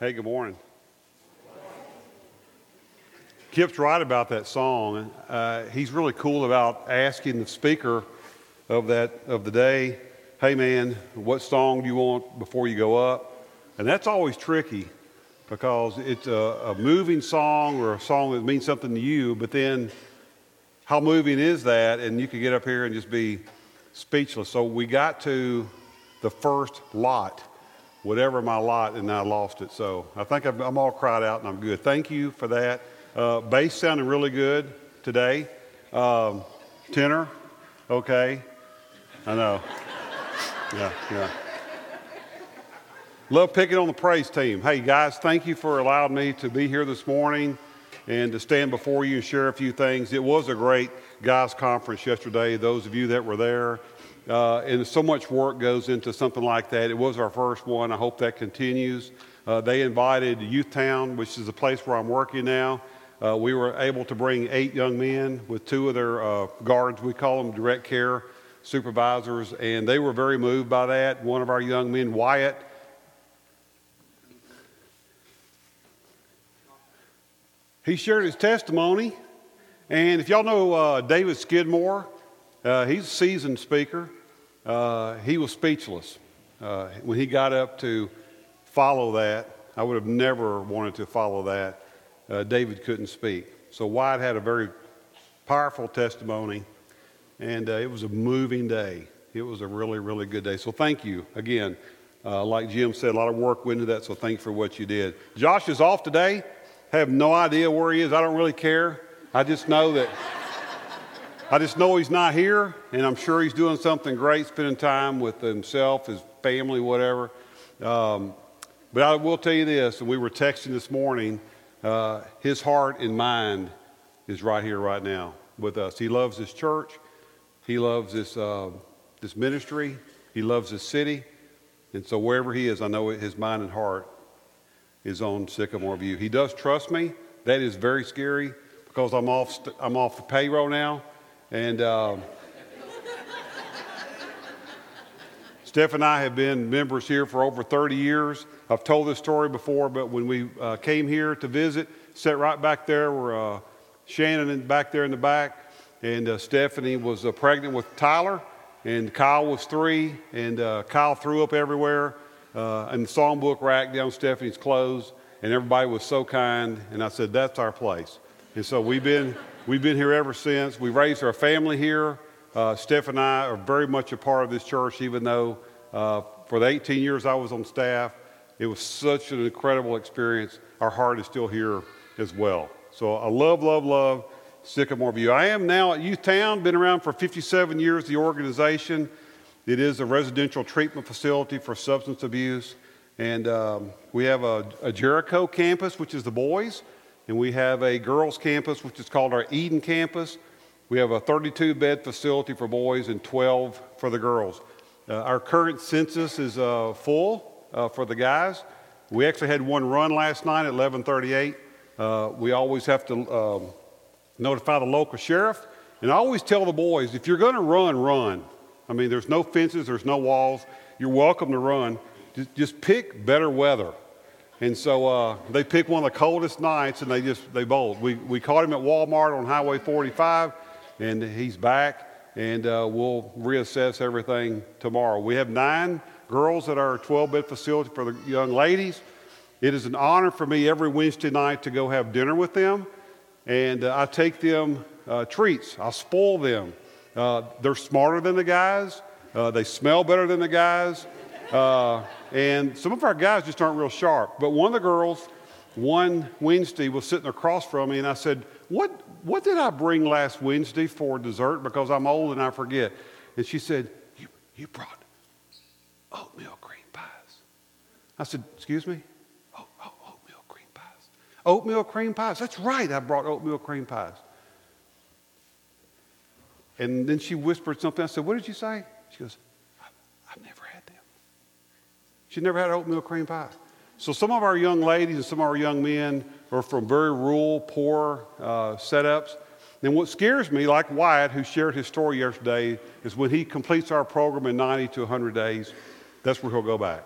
Hey, good morning. Kip's right about that song. Uh, he's really cool about asking the speaker of that of the day, "Hey, man, what song do you want before you go up?" And that's always tricky because it's a, a moving song or a song that means something to you, but then how moving is that? And you could get up here and just be speechless. So we got to the first lot whatever my lot, and I lost it. So I think I'm, I'm all cried out and I'm good. Thank you for that. Uh, bass sounded really good today. Um, tenor, okay. I know. Yeah, yeah. Love picking on the praise team. Hey, guys, thank you for allowing me to be here this morning and to stand before you and share a few things. It was a great guys' conference yesterday. Those of you that were there, uh, and so much work goes into something like that. It was our first one. I hope that continues. Uh, they invited Youth Town, which is the place where I'm working now. Uh, we were able to bring eight young men with two of their uh, guards. We call them direct care supervisors, and they were very moved by that. One of our young men, Wyatt, he shared his testimony. And if y'all know uh, David Skidmore, uh, he's a seasoned speaker uh, he was speechless. Uh, when he got up to follow that, I would have never wanted to follow that. Uh, David couldn't speak. So Wyatt had a very powerful testimony, and uh, it was a moving day. It was a really, really good day. So thank you again. Uh, like Jim said, a lot of work went into that, so thank you for what you did. Josh is off today. have no idea where he is. I don't really care. I just know that. I just know he's not here, and I'm sure he's doing something great, spending time with himself, his family, whatever. Um, but I will tell you this, and we were texting this morning, uh, his heart and mind is right here, right now with us. He loves this church, he loves this, uh, this ministry, he loves this city. And so wherever he is, I know his mind and heart is on Sycamore View. He does trust me. That is very scary because I'm off, I'm off the payroll now. And um, Steph and I have been members here for over 30 years. I've told this story before, but when we uh, came here to visit, sat right back there were uh, Shannon back there in the back, and uh, Stephanie was uh, pregnant with Tyler, and Kyle was three, and uh, Kyle threw up everywhere uh, in the songbook rack down Stephanie's clothes, and everybody was so kind, and I said, that's our place. And so we've been We've been here ever since. We raised our family here. Uh, Steph and I are very much a part of this church, even though uh, for the 18 years I was on staff, it was such an incredible experience. Our heart is still here as well. So I love, love, love Sycamore View. I am now at Youth Town, been around for 57 years, the organization. It is a residential treatment facility for substance abuse. And um, we have a, a Jericho campus, which is the boys and we have a girls' campus, which is called our Eden campus. We have a 32 bed facility for boys and 12 for the girls. Uh, our current census is uh, full uh, for the guys. We actually had one run last night at 1138. Uh, we always have to um, notify the local sheriff. And I always tell the boys if you're going to run, run. I mean, there's no fences, there's no walls. You're welcome to run. Just, just pick better weather. And so uh, they picked one of the coldest nights and they just, they bowled. We, we caught him at Walmart on Highway 45 and he's back and uh, we'll reassess everything tomorrow. We have nine girls at our 12 bed facility for the young ladies. It is an honor for me every Wednesday night to go have dinner with them. And uh, I take them uh, treats, I spoil them. Uh, they're smarter than the guys, uh, they smell better than the guys. And some of our guys just aren't real sharp. But one of the girls, one Wednesday, was sitting across from me, and I said, What, what did I bring last Wednesday for dessert? Because I'm old and I forget. And she said, You, you brought oatmeal cream pies. I said, Excuse me? Oh, oh, oatmeal cream pies. Oatmeal cream pies. That's right, I brought oatmeal cream pies. And then she whispered something. I said, What did you say? She goes, I've never she never had oatmeal cream pie. So some of our young ladies and some of our young men are from very rural, poor uh, setups. And what scares me, like Wyatt, who shared his story yesterday, is when he completes our program in 90 to 100 days, that's where he'll go back.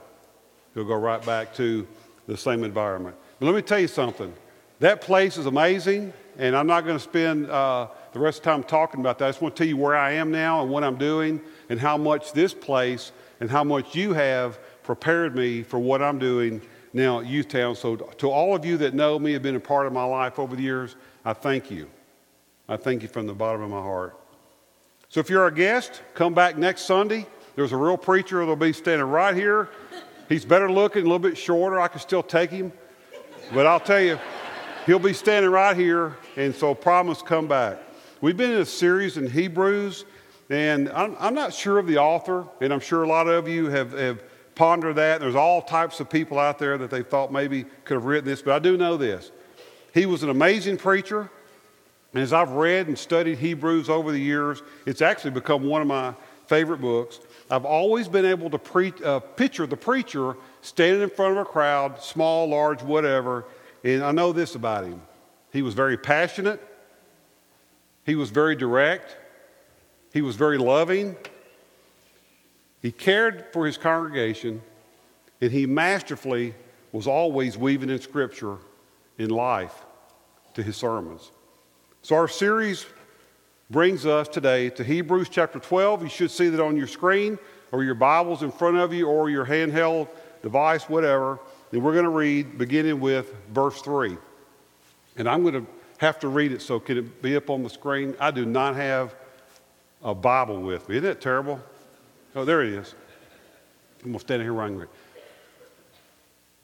He'll go right back to the same environment. But let me tell you something. That place is amazing, and I'm not going to spend uh, the rest of the time talking about that. I just want to tell you where I am now and what I'm doing, and how much this place and how much you have prepared me for what I'm doing now at Youth Town. So, to all of you that know me, have been a part of my life over the years, I thank you. I thank you from the bottom of my heart. So, if you're a guest, come back next Sunday. There's a real preacher that'll be standing right here. He's better looking, a little bit shorter. I can still take him. But I'll tell you, he'll be standing right here. And so, promise, come back. We've been in a series in Hebrews, and I'm, I'm not sure of the author, and I'm sure a lot of you have, have pondered that. There's all types of people out there that they thought maybe could have written this, but I do know this. He was an amazing preacher. And as I've read and studied Hebrews over the years, it's actually become one of my favorite books. I've always been able to pre- uh, picture the preacher standing in front of a crowd, small, large, whatever. And I know this about him he was very passionate, he was very direct, he was very loving, he cared for his congregation, and he masterfully was always weaving in Scripture in life to his sermons. So, our series brings us today to Hebrews chapter 12. You should see that on your screen or your Bibles in front of you or your handheld device, whatever. And we're going to read beginning with verse 3. And I'm going to have to read it, so can it be up on the screen? I do not have a Bible with me. Isn't that terrible? Oh, there it is. I'm going to stand here right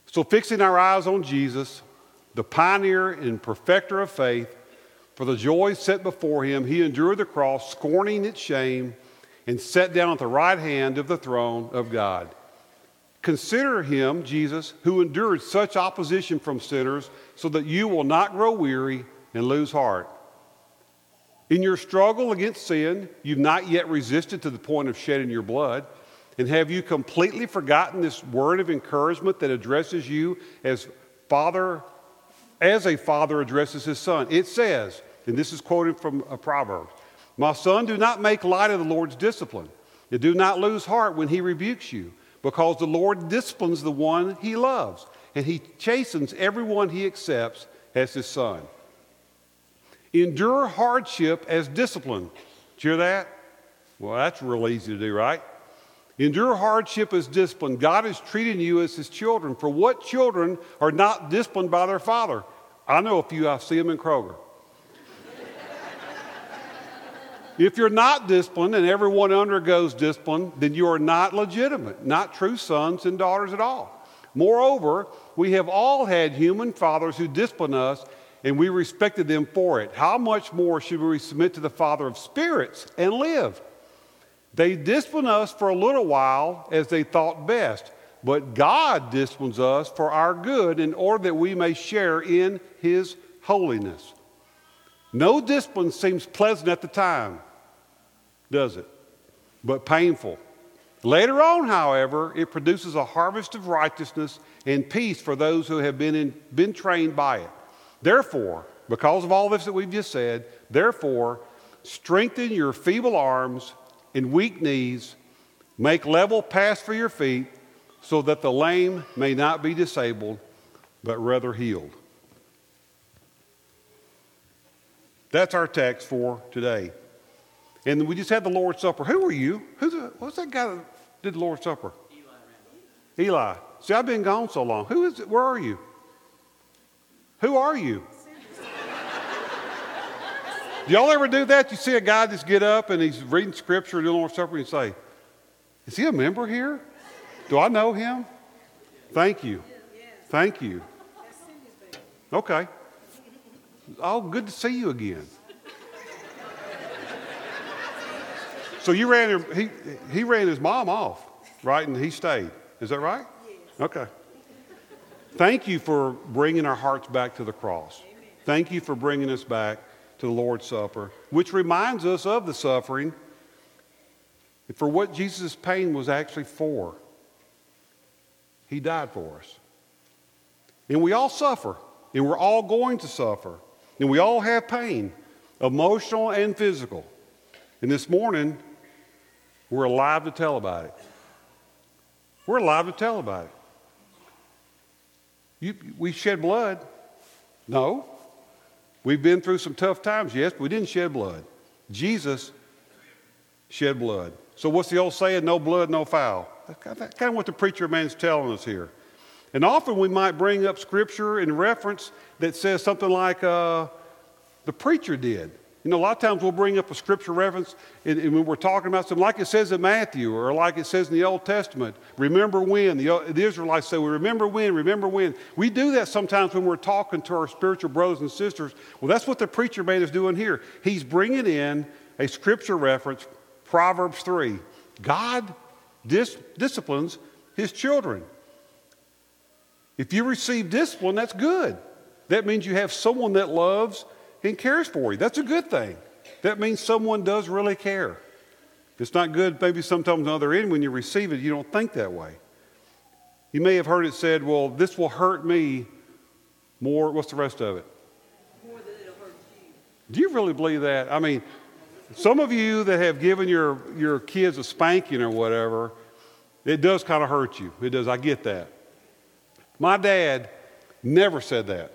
So, fixing our eyes on Jesus, the pioneer and perfecter of faith, for the joy set before him, he endured the cross, scorning its shame, and sat down at the right hand of the throne of God. Consider him, Jesus, who endured such opposition from sinners, so that you will not grow weary and lose heart. In your struggle against sin, you've not yet resisted to the point of shedding your blood. And have you completely forgotten this word of encouragement that addresses you as Father, as a father addresses his son? It says, and this is quoted from a proverb My son, do not make light of the Lord's discipline. And do not lose heart when he rebukes you, because the Lord disciplines the one he loves, and he chastens everyone he accepts as his son. Endure hardship as discipline. Did you hear that? Well, that's real easy to do, right? Endure hardship as discipline. God is treating you as his children. For what children are not disciplined by their father? I know a few, I see them in Kroger. If you're not disciplined and everyone undergoes discipline, then you are not legitimate, not true sons and daughters at all. Moreover, we have all had human fathers who discipline us, and we respected them for it. How much more should we submit to the Father of spirits and live? They discipline us for a little while as they thought best, but God disciplines us for our good in order that we may share in His holiness. No discipline seems pleasant at the time does it? But painful. Later on, however, it produces a harvest of righteousness and peace for those who have been, in, been trained by it. Therefore, because of all this that we've just said, therefore, strengthen your feeble arms and weak knees, make level paths for your feet, so that the lame may not be disabled, but rather healed. That's our text for today. And we just had the Lord's Supper. Who are you? Who's the, what's that guy that did the Lord's Supper? Eli. Eli. See, I've been gone so long. Who is it? Where are you? Who are you? do y'all ever do that? You see a guy just get up and he's reading scripture, doing Lord's Supper, and you say, Is he a member here? Do I know him? Thank you. Thank you. Okay. Oh, good to see you again. So you ran him, he, he ran his mom off, right? And he stayed. Is that right? Yes. Okay. Thank you for bringing our hearts back to the cross. Thank you for bringing us back to the Lord's Supper, which reminds us of the suffering for what Jesus' pain was actually for. He died for us. And we all suffer, and we're all going to suffer, and we all have pain, emotional and physical. And this morning, we're alive to tell about it. We're alive to tell about it. You, we shed blood. No. We've been through some tough times, yes, but we didn't shed blood. Jesus shed blood. So what's the old saying? No blood, no foul. That's kind of what the preacher man's telling us here. And often we might bring up scripture in reference that says something like uh, the preacher did. You know, a lot of times we'll bring up a scripture reference and, and when we're talking about something like it says in Matthew or like it says in the Old Testament. Remember when. The, uh, the Israelites say, we remember when, remember when. We do that sometimes when we're talking to our spiritual brothers and sisters. Well, that's what the preacher man is doing here. He's bringing in a scripture reference, Proverbs 3. God dis- disciplines his children. If you receive discipline, that's good. That means you have someone that loves and cares for you. That's a good thing. That means someone does really care. It's not good, maybe sometimes on the other end when you receive it, you don't think that way. You may have heard it said, well, this will hurt me more. What's the rest of it? More than it'll hurt you. Do you really believe that? I mean, some of you that have given your, your kids a spanking or whatever, it does kind of hurt you. It does. I get that. My dad never said that.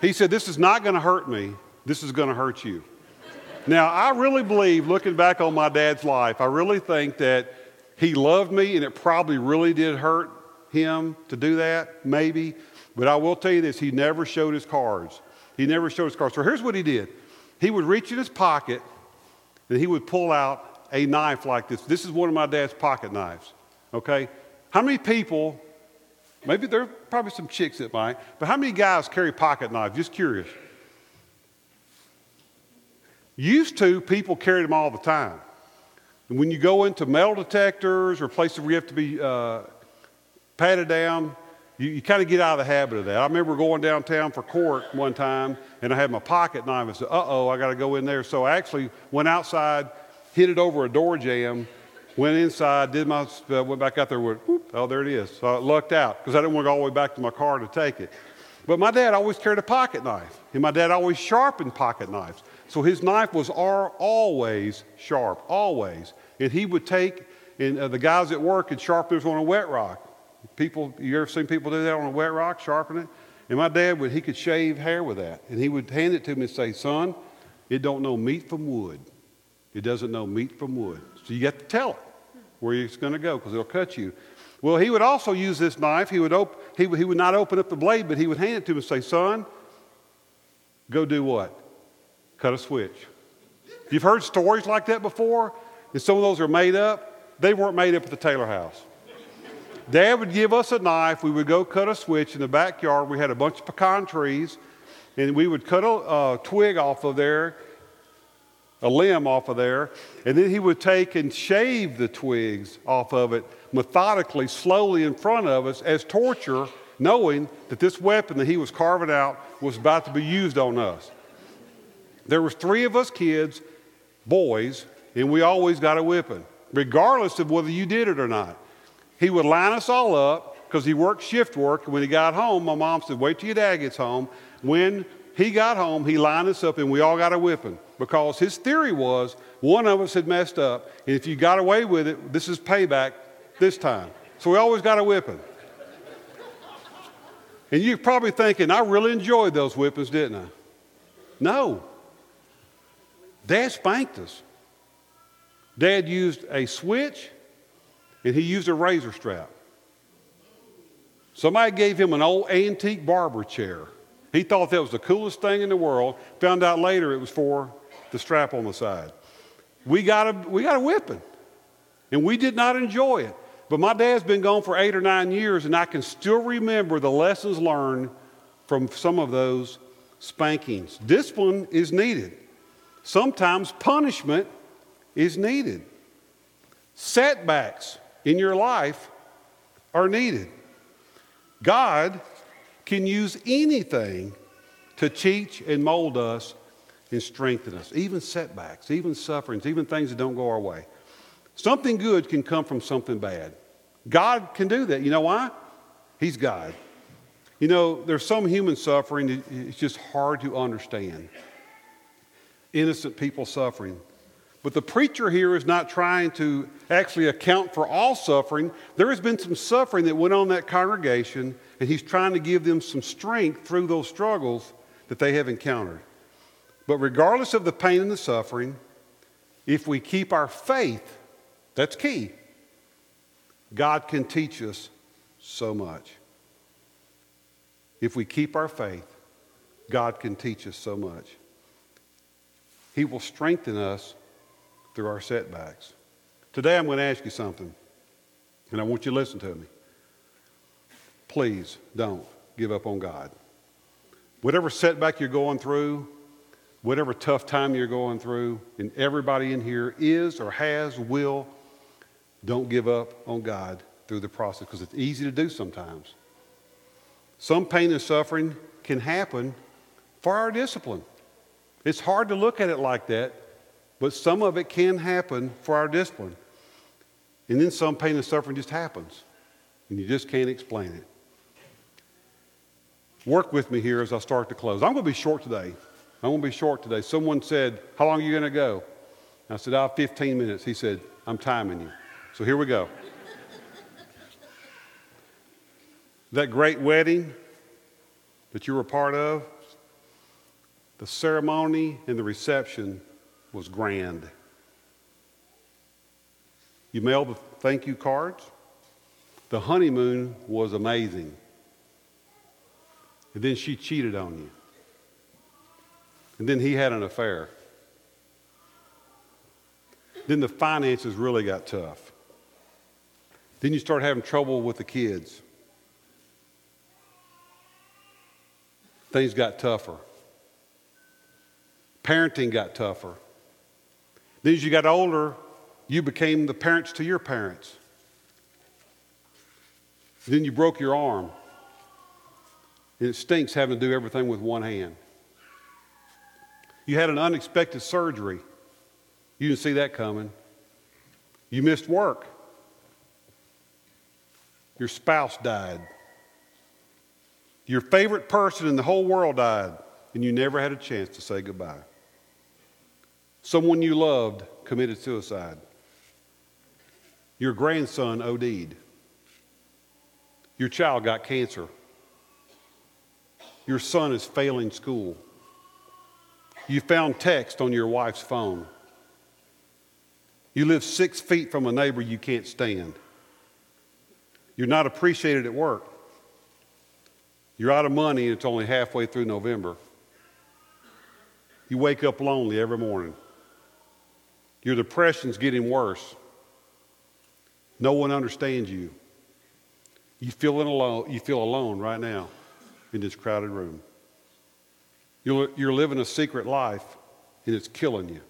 He said, This is not going to hurt me, this is going to hurt you. Now, I really believe, looking back on my dad's life, I really think that he loved me and it probably really did hurt him to do that, maybe. But I will tell you this he never showed his cards. He never showed his cards. So here's what he did he would reach in his pocket and he would pull out a knife like this. This is one of my dad's pocket knives, okay? How many people, maybe there are probably some chicks that might, but how many guys carry pocket knives? Just curious. Used to, people carried them all the time. And when you go into metal detectors or places where you have to be uh, patted down, you, you kind of get out of the habit of that. I remember going downtown for court one time, and I had my pocket knife. I said, uh oh, I got to go in there. So I actually went outside, hit it over a door jamb, Went inside, did my, uh, went back out there, went, whoop, oh, there it is. So I lucked out because I didn't want to go all the way back to my car to take it. But my dad always carried a pocket knife, and my dad always sharpened pocket knives. So his knife was always sharp, always. And he would take, and uh, the guys at work would sharpen it on a wet rock. People, you ever seen people do that on a wet rock, sharpen it? And my dad would, he could shave hair with that. And he would hand it to me and say, son, it don't know meat from wood. It doesn't know meat from wood. So you got to tell it where it's going to go because it'll cut you. Well, he would also use this knife. He would, op- he, he would not open up the blade, but he would hand it to him and say, Son, go do what? Cut a switch. You've heard stories like that before, and some of those are made up. They weren't made up at the Taylor house. Dad would give us a knife. We would go cut a switch in the backyard. We had a bunch of pecan trees, and we would cut a twig off of there a limb off of there, and then he would take and shave the twigs off of it methodically, slowly in front of us as torture, knowing that this weapon that he was carving out was about to be used on us. There was three of us kids, boys, and we always got a whipping, regardless of whether you did it or not. He would line us all up because he worked shift work, and when he got home, my mom said, "Wait till your dad gets home." When he got home, he lined us up, and we all got a whipping because his theory was one of us had messed up, and if you got away with it, this is payback this time. So we always got a whipping. And you're probably thinking, I really enjoyed those whippings, didn't I? No. Dad spanked us. Dad used a switch and he used a razor strap. Somebody gave him an old antique barber chair. He thought that was the coolest thing in the world. Found out later it was for the strap on the side. We got a, we got a whipping, and we did not enjoy it. But my dad's been gone for eight or nine years, and I can still remember the lessons learned from some of those spankings. Discipline is needed. Sometimes punishment is needed. Setbacks in your life are needed. God can use anything to teach and mold us and strengthen us, even setbacks, even sufferings, even things that don't go our way. Something good can come from something bad. God can do that. You know why? He's God. You know, there's some human suffering, it's just hard to understand. Innocent people suffering. But the preacher here is not trying to actually account for all suffering. There has been some suffering that went on that congregation, and he's trying to give them some strength through those struggles that they have encountered. But regardless of the pain and the suffering, if we keep our faith, that's key, God can teach us so much. If we keep our faith, God can teach us so much. He will strengthen us through our setbacks. Today, I'm going to ask you something, and I want you to listen to me. Please don't give up on God. Whatever setback you're going through, whatever tough time you're going through, and everybody in here is or has, will, don't give up on God through the process because it's easy to do sometimes. Some pain and suffering can happen for our discipline. It's hard to look at it like that, but some of it can happen for our discipline. And then some pain and suffering just happens, and you just can't explain it. Work with me here as I start to close. I'm going to be short today. Going to be short today. Someone said, How long are you going to go? I said, I have 15 minutes. He said, I'm timing you. So here we go. that great wedding that you were a part of, the ceremony and the reception was grand. You mailed the thank you cards. The honeymoon was amazing. And then she cheated on you. And then he had an affair. Then the finances really got tough. Then you start having trouble with the kids. Things got tougher. Parenting got tougher. Then as you got older, you became the parents to your parents. Then you broke your arm. And it stinks having to do everything with one hand. You had an unexpected surgery. You didn't see that coming. You missed work. Your spouse died. Your favorite person in the whole world died, and you never had a chance to say goodbye. Someone you loved committed suicide. Your grandson OD'd. Your child got cancer. Your son is failing school. You found text on your wife's phone. You live six feet from a neighbor you can't stand. You're not appreciated at work. You're out of money and it's only halfway through November. You wake up lonely every morning. Your depression's getting worse. No one understands you. You feel alone, you feel alone right now in this crowded room. You're, you're living a secret life and it's killing you.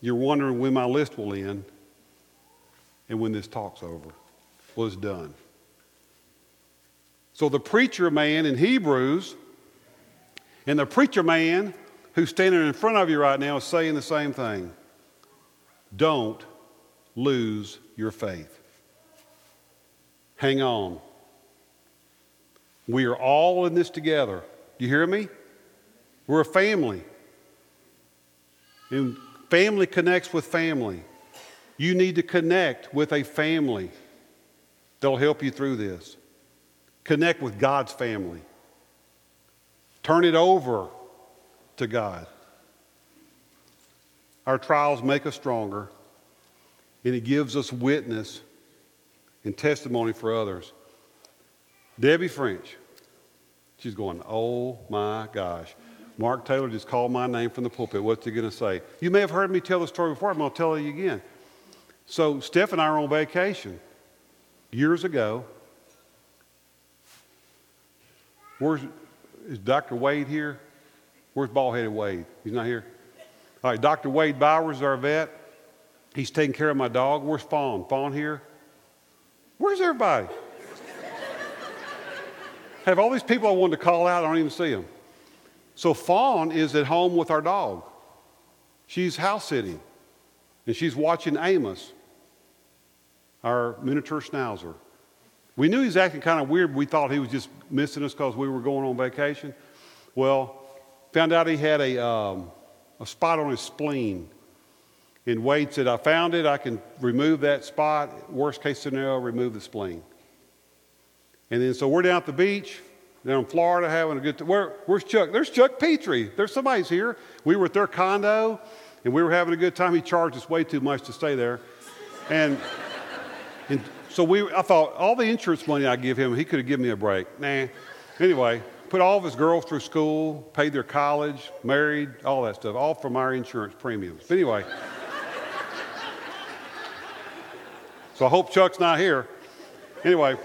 You're wondering when my list will end and when this talk's over. Well, it's done. So the preacher man in Hebrews and the preacher man who's standing in front of you right now is saying the same thing. Don't lose your faith. Hang on. We are all in this together. Do you hear me? We're a family. And family connects with family. You need to connect with a family that'll help you through this. Connect with God's family. Turn it over to God. Our trials make us stronger, and it gives us witness and testimony for others. Debbie French, she's going, Oh my gosh. Mark Taylor just called my name from the pulpit. What's he going to say? You may have heard me tell the story before. I'm going to tell it again. So, Steph and I are on vacation years ago. Where's is Dr. Wade here? Where's bald headed Wade? He's not here. All right, Dr. Wade Bowers, is our vet. He's taking care of my dog. Where's Fawn? Fawn here? Where's everybody? Have all these people I wanted to call out, I don't even see them. So Fawn is at home with our dog. She's house sitting, and she's watching Amos, our miniature schnauzer. We knew he was acting kind of weird. We thought he was just missing us because we were going on vacation. Well, found out he had a, um, a spot on his spleen And Wade said, I found it. I can remove that spot. Worst case scenario, remove the spleen. And then so we're down at the beach, down in Florida, having a good time. Where, where's Chuck? There's Chuck Petrie. There's somebody's here. We were at their condo, and we were having a good time. He charged us way too much to stay there. And, and so we, I thought, all the insurance money I give him, he could have given me a break. Nah. Anyway, put all of his girls through school, paid their college, married, all that stuff, all from our insurance premiums. But anyway. so I hope Chuck's not here. Anyway.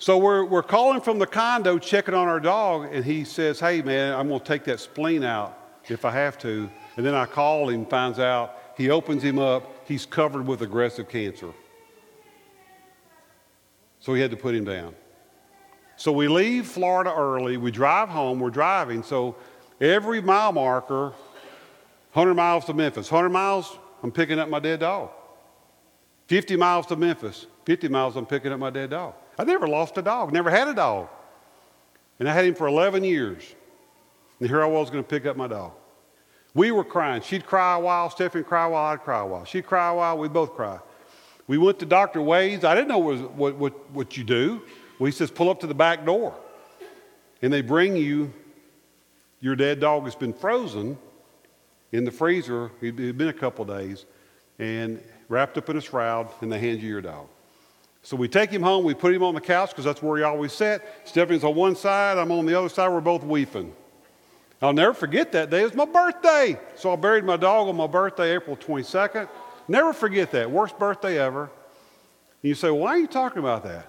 So we're, we're calling from the condo, checking on our dog, and he says, Hey, man, I'm going to take that spleen out if I have to. And then I call him, finds out, he opens him up, he's covered with aggressive cancer. So we had to put him down. So we leave Florida early, we drive home, we're driving. So every mile marker, 100 miles to Memphis, 100 miles, I'm picking up my dead dog. 50 miles to Memphis, 50 miles, I'm picking up my dead dog. I never lost a dog, never had a dog. And I had him for 11 years. And here I was going to pick up my dog. We were crying. She'd cry a while, Stephanie cry a while, I'd cry a while. She'd cry a while, we'd both cry. We went to Dr. Wade's. I didn't know what, what, what, what you do. Well, he says, pull up to the back door. And they bring you your dead dog has been frozen in the freezer. It had been a couple days. And wrapped up in a shroud, and they hand you your dog. So we take him home, we put him on the couch because that's where he always sat. Stephanie's on one side, I'm on the other side, we're both weeping. I'll never forget that day. It was my birthday. So I buried my dog on my birthday, April 22nd. Never forget that. Worst birthday ever. And you say, why are you talking about that?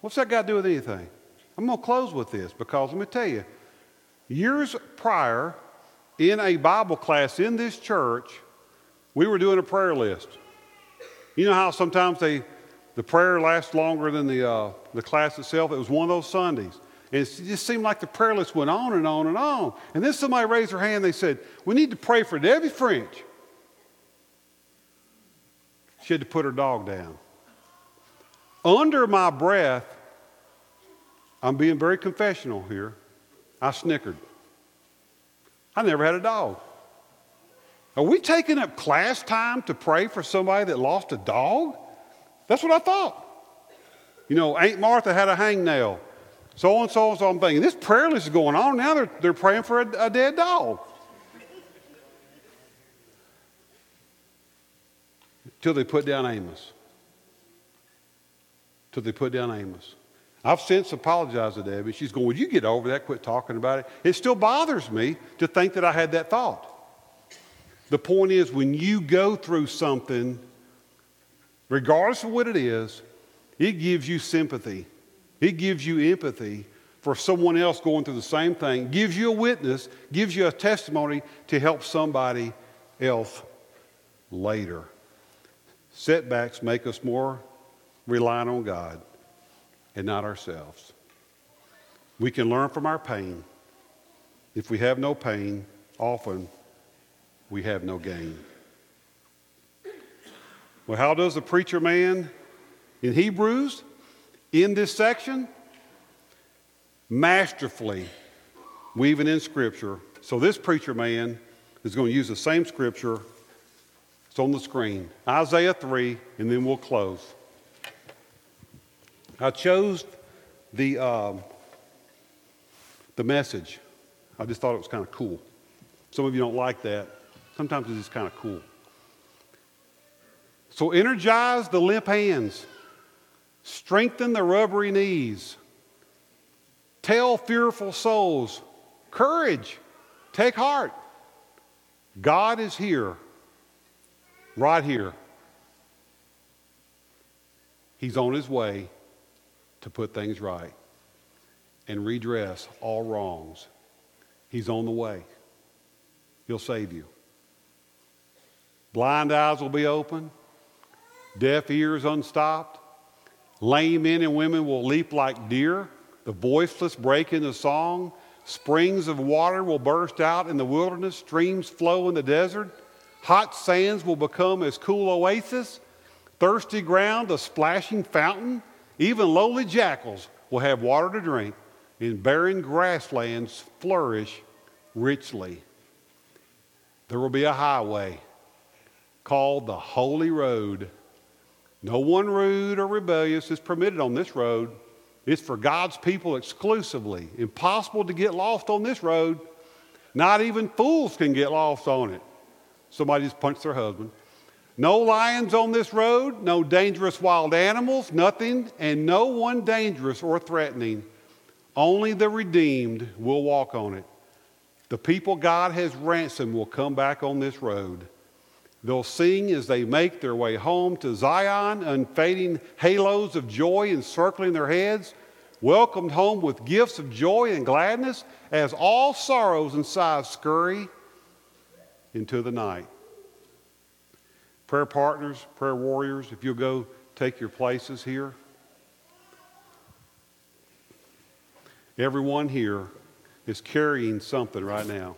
What's that got to do with anything? I'm going to close with this because let me tell you, years prior, in a Bible class in this church, we were doing a prayer list. You know how sometimes they the prayer lasts longer than the, uh, the class itself. It was one of those Sundays. And it just seemed like the prayer list went on and on and on. And then somebody raised their hand. They said, We need to pray for Debbie French. She had to put her dog down. Under my breath, I'm being very confessional here, I snickered. I never had a dog. Are we taking up class time to pray for somebody that lost a dog? That's what I thought. You know, Aunt Martha had a hangnail. So and so and so. I'm thinking, this prayer list is going on. Now they're, they're praying for a, a dead dog. Till they put down Amos. Till they put down Amos. I've since apologized to Debbie. She's going, Would you get over that? Quit talking about it. It still bothers me to think that I had that thought. The point is, when you go through something regardless of what it is, it gives you sympathy. It gives you empathy for someone else going through the same thing, gives you a witness, gives you a testimony to help somebody else later. Setbacks make us more reliant on God and not ourselves. We can learn from our pain. If we have no pain, often we have no gain. Well, how does the preacher man in Hebrews in this section? Masterfully weaving in Scripture. So this preacher man is going to use the same Scripture. It's on the screen. Isaiah 3, and then we'll close. I chose the, um, the message. I just thought it was kind of cool. Some of you don't like that. Sometimes it's just kind of cool. So energize the limp hands, strengthen the rubbery knees. Tell fearful souls, courage, take heart. God is here, right here. He's on his way to put things right and redress all wrongs. He's on the way. He'll save you. Blind eyes will be open deaf ears unstopped. Lame men and women will leap like deer. The voiceless break into song. Springs of water will burst out in the wilderness. Streams flow in the desert. Hot sands will become as cool oasis. Thirsty ground a splashing fountain. Even lowly jackals will have water to drink. And barren grasslands flourish richly. There will be a highway called the Holy Road. No one rude or rebellious is permitted on this road. It's for God's people exclusively. Impossible to get lost on this road. Not even fools can get lost on it. Somebody just punched their husband. No lions on this road, no dangerous wild animals, nothing, and no one dangerous or threatening. Only the redeemed will walk on it. The people God has ransomed will come back on this road. They'll sing as they make their way home to Zion, unfading halos of joy encircling their heads, welcomed home with gifts of joy and gladness as all sorrows and sighs scurry into the night. Prayer partners, prayer warriors, if you'll go take your places here. Everyone here is carrying something right now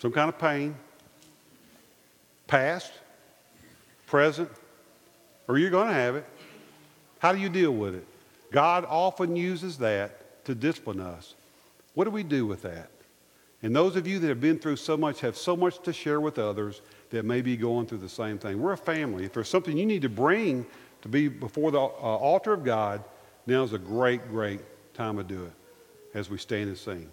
some kind of pain, past, present, or you're going to have it. How do you deal with it? God often uses that to discipline us. What do we do with that? And those of you that have been through so much have so much to share with others that may be going through the same thing. We're a family. If there's something you need to bring to be before the uh, altar of God, now is a great, great time to do it as we stand and sing.